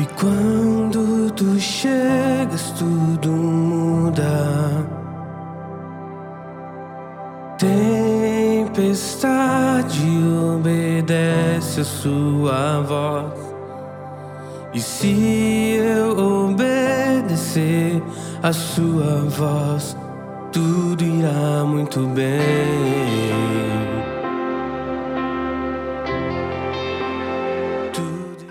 E quando tu chegas, tudo muda. Tempestade obedece a sua voz. E se eu obedecer a sua voz, tudo irá muito bem.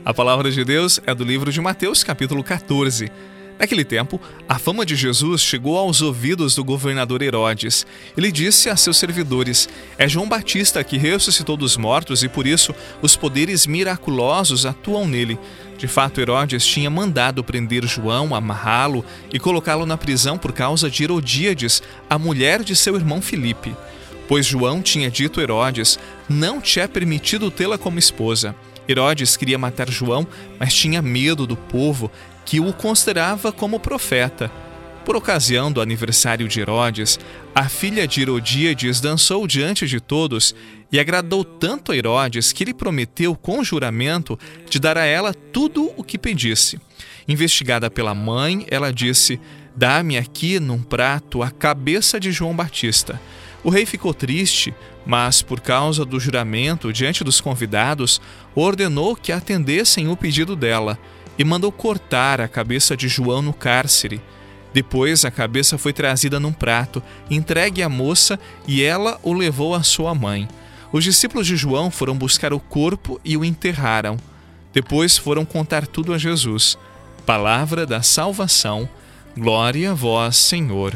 A palavra de Deus é do livro de Mateus, capítulo 14. Naquele tempo, a fama de Jesus chegou aos ouvidos do governador Herodes. Ele disse a seus servidores: É João Batista que ressuscitou dos mortos e por isso os poderes miraculosos atuam nele. De fato, Herodes tinha mandado prender João, amarrá-lo e colocá-lo na prisão por causa de Herodíades, a mulher de seu irmão Filipe. Pois João tinha dito a Herodes: Não te é permitido tê-la como esposa. Herodes queria matar João, mas tinha medo do povo que o considerava como profeta. Por ocasião do aniversário de Herodes, a filha de Herodíades dançou diante de todos e agradou tanto a Herodes que lhe prometeu com juramento de dar a ela tudo o que pedisse. Investigada pela mãe, ela disse: Dá-me aqui num prato a cabeça de João Batista. O rei ficou triste, mas, por causa do juramento diante dos convidados, ordenou que atendessem o pedido dela e mandou cortar a cabeça de João no cárcere. Depois, a cabeça foi trazida num prato, entregue à moça e ela o levou à sua mãe. Os discípulos de João foram buscar o corpo e o enterraram. Depois foram contar tudo a Jesus. Palavra da salvação. Glória a vós, Senhor.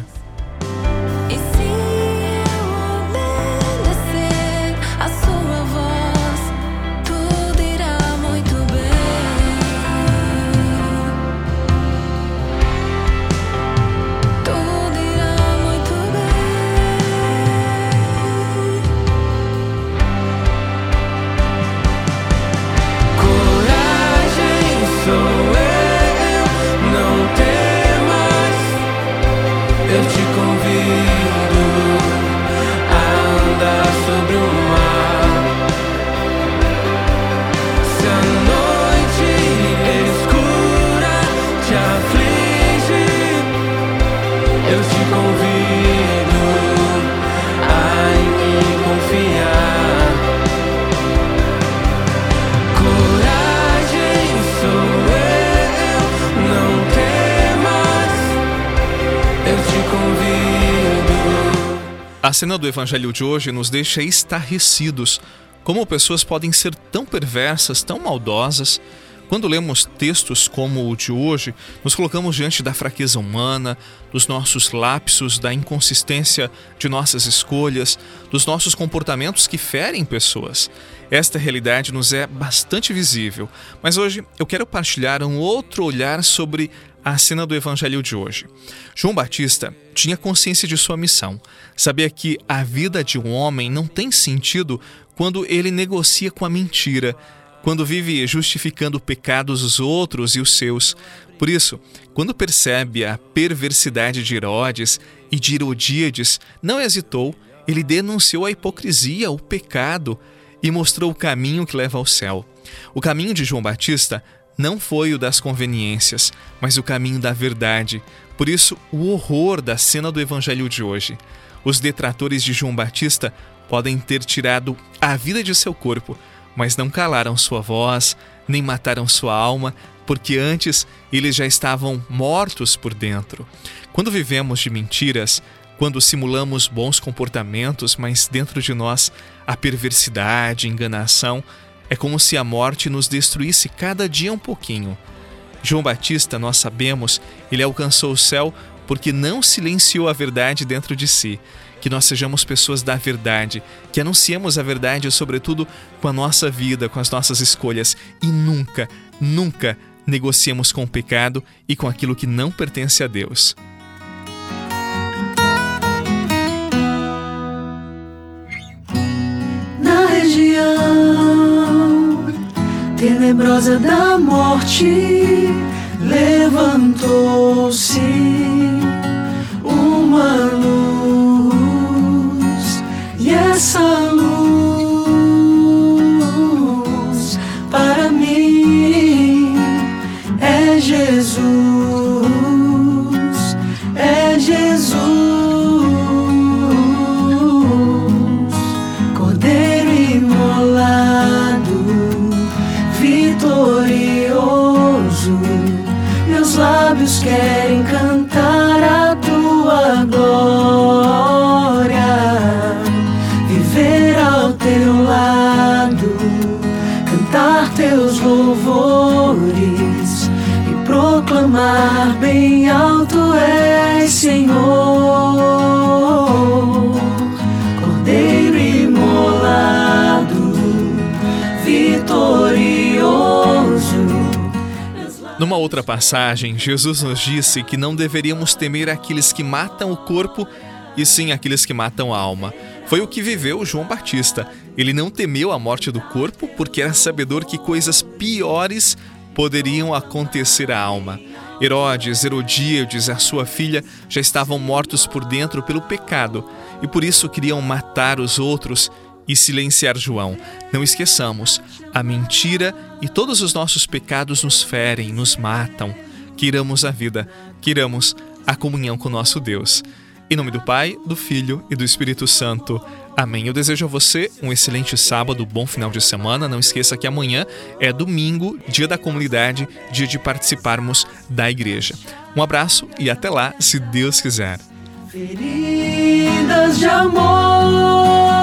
A cena do evangelho de hoje nos deixa estarrecidos. Como pessoas podem ser tão perversas, tão maldosas? Quando lemos textos como o de hoje, nos colocamos diante da fraqueza humana, dos nossos lapsos, da inconsistência de nossas escolhas, dos nossos comportamentos que ferem pessoas. Esta realidade nos é bastante visível, mas hoje eu quero partilhar um outro olhar sobre a cena do evangelho de hoje. João Batista tinha consciência de sua missão. Sabia que a vida de um homem não tem sentido quando ele negocia com a mentira, quando vive justificando pecados dos outros e os seus. Por isso, quando percebe a perversidade de Herodes e de Herodíades, não hesitou, ele denunciou a hipocrisia, o pecado e mostrou o caminho que leva ao céu. O caminho de João Batista não foi o das conveniências, mas o caminho da verdade. Por isso, o horror da cena do evangelho de hoje. Os detratores de João Batista podem ter tirado a vida de seu corpo, mas não calaram sua voz, nem mataram sua alma, porque antes eles já estavam mortos por dentro. Quando vivemos de mentiras, quando simulamos bons comportamentos, mas dentro de nós a perversidade, enganação, é como se a morte nos destruísse cada dia um pouquinho. João Batista, nós sabemos, ele alcançou o céu porque não silenciou a verdade dentro de si. Que nós sejamos pessoas da verdade, que anunciemos a verdade, sobretudo com a nossa vida, com as nossas escolhas, e nunca, nunca negociemos com o pecado e com aquilo que não pertence a Deus. Tenebrosa da morte, levantou-se. Uma luz, lábios querem cantar a tua glória, viver ao teu lado, cantar teus louvores e proclamar bem alto és Senhor, Numa outra passagem, Jesus nos disse que não deveríamos temer aqueles que matam o corpo e sim aqueles que matam a alma. Foi o que viveu João Batista. Ele não temeu a morte do corpo porque era sabedor que coisas piores poderiam acontecer à alma. Herodes, Herodíades e a sua filha já estavam mortos por dentro pelo pecado e por isso queriam matar os outros e silenciar João. Não esqueçamos, a mentira e todos os nossos pecados nos ferem, nos matam. Queiramos a vida, queiramos a comunhão com nosso Deus. Em nome do Pai, do Filho e do Espírito Santo. Amém. Eu desejo a você um excelente sábado, bom final de semana. Não esqueça que amanhã é domingo, dia da comunidade, dia de participarmos da igreja. Um abraço e até lá, se Deus quiser. Feridas de amor,